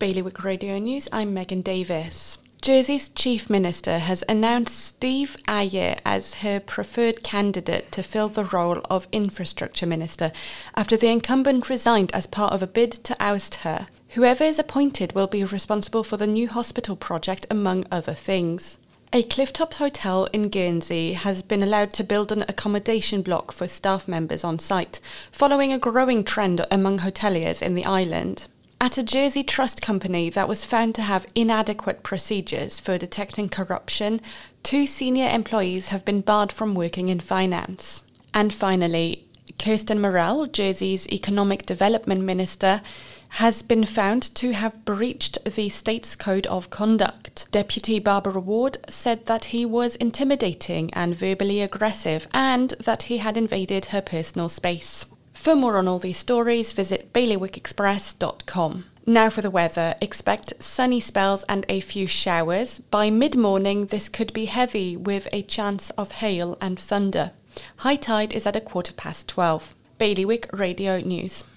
Bailiwick Radio News, I'm Megan Davis. Jersey's Chief Minister has announced Steve Ahier as her preferred candidate to fill the role of Infrastructure Minister after the incumbent resigned as part of a bid to oust her. Whoever is appointed will be responsible for the new hospital project, among other things. A Clifftop hotel in Guernsey has been allowed to build an accommodation block for staff members on site, following a growing trend among hoteliers in the island. At a Jersey trust company that was found to have inadequate procedures for detecting corruption, two senior employees have been barred from working in finance. And finally, Kirsten Morel, Jersey's Economic Development Minister, has been found to have breached the state's code of conduct. Deputy Barbara Ward said that he was intimidating and verbally aggressive and that he had invaded her personal space. For more on all these stories, visit bailiwickexpress.com. Now for the weather. Expect sunny spells and a few showers. By mid morning, this could be heavy with a chance of hail and thunder. High tide is at a quarter past 12. Bailiwick Radio News.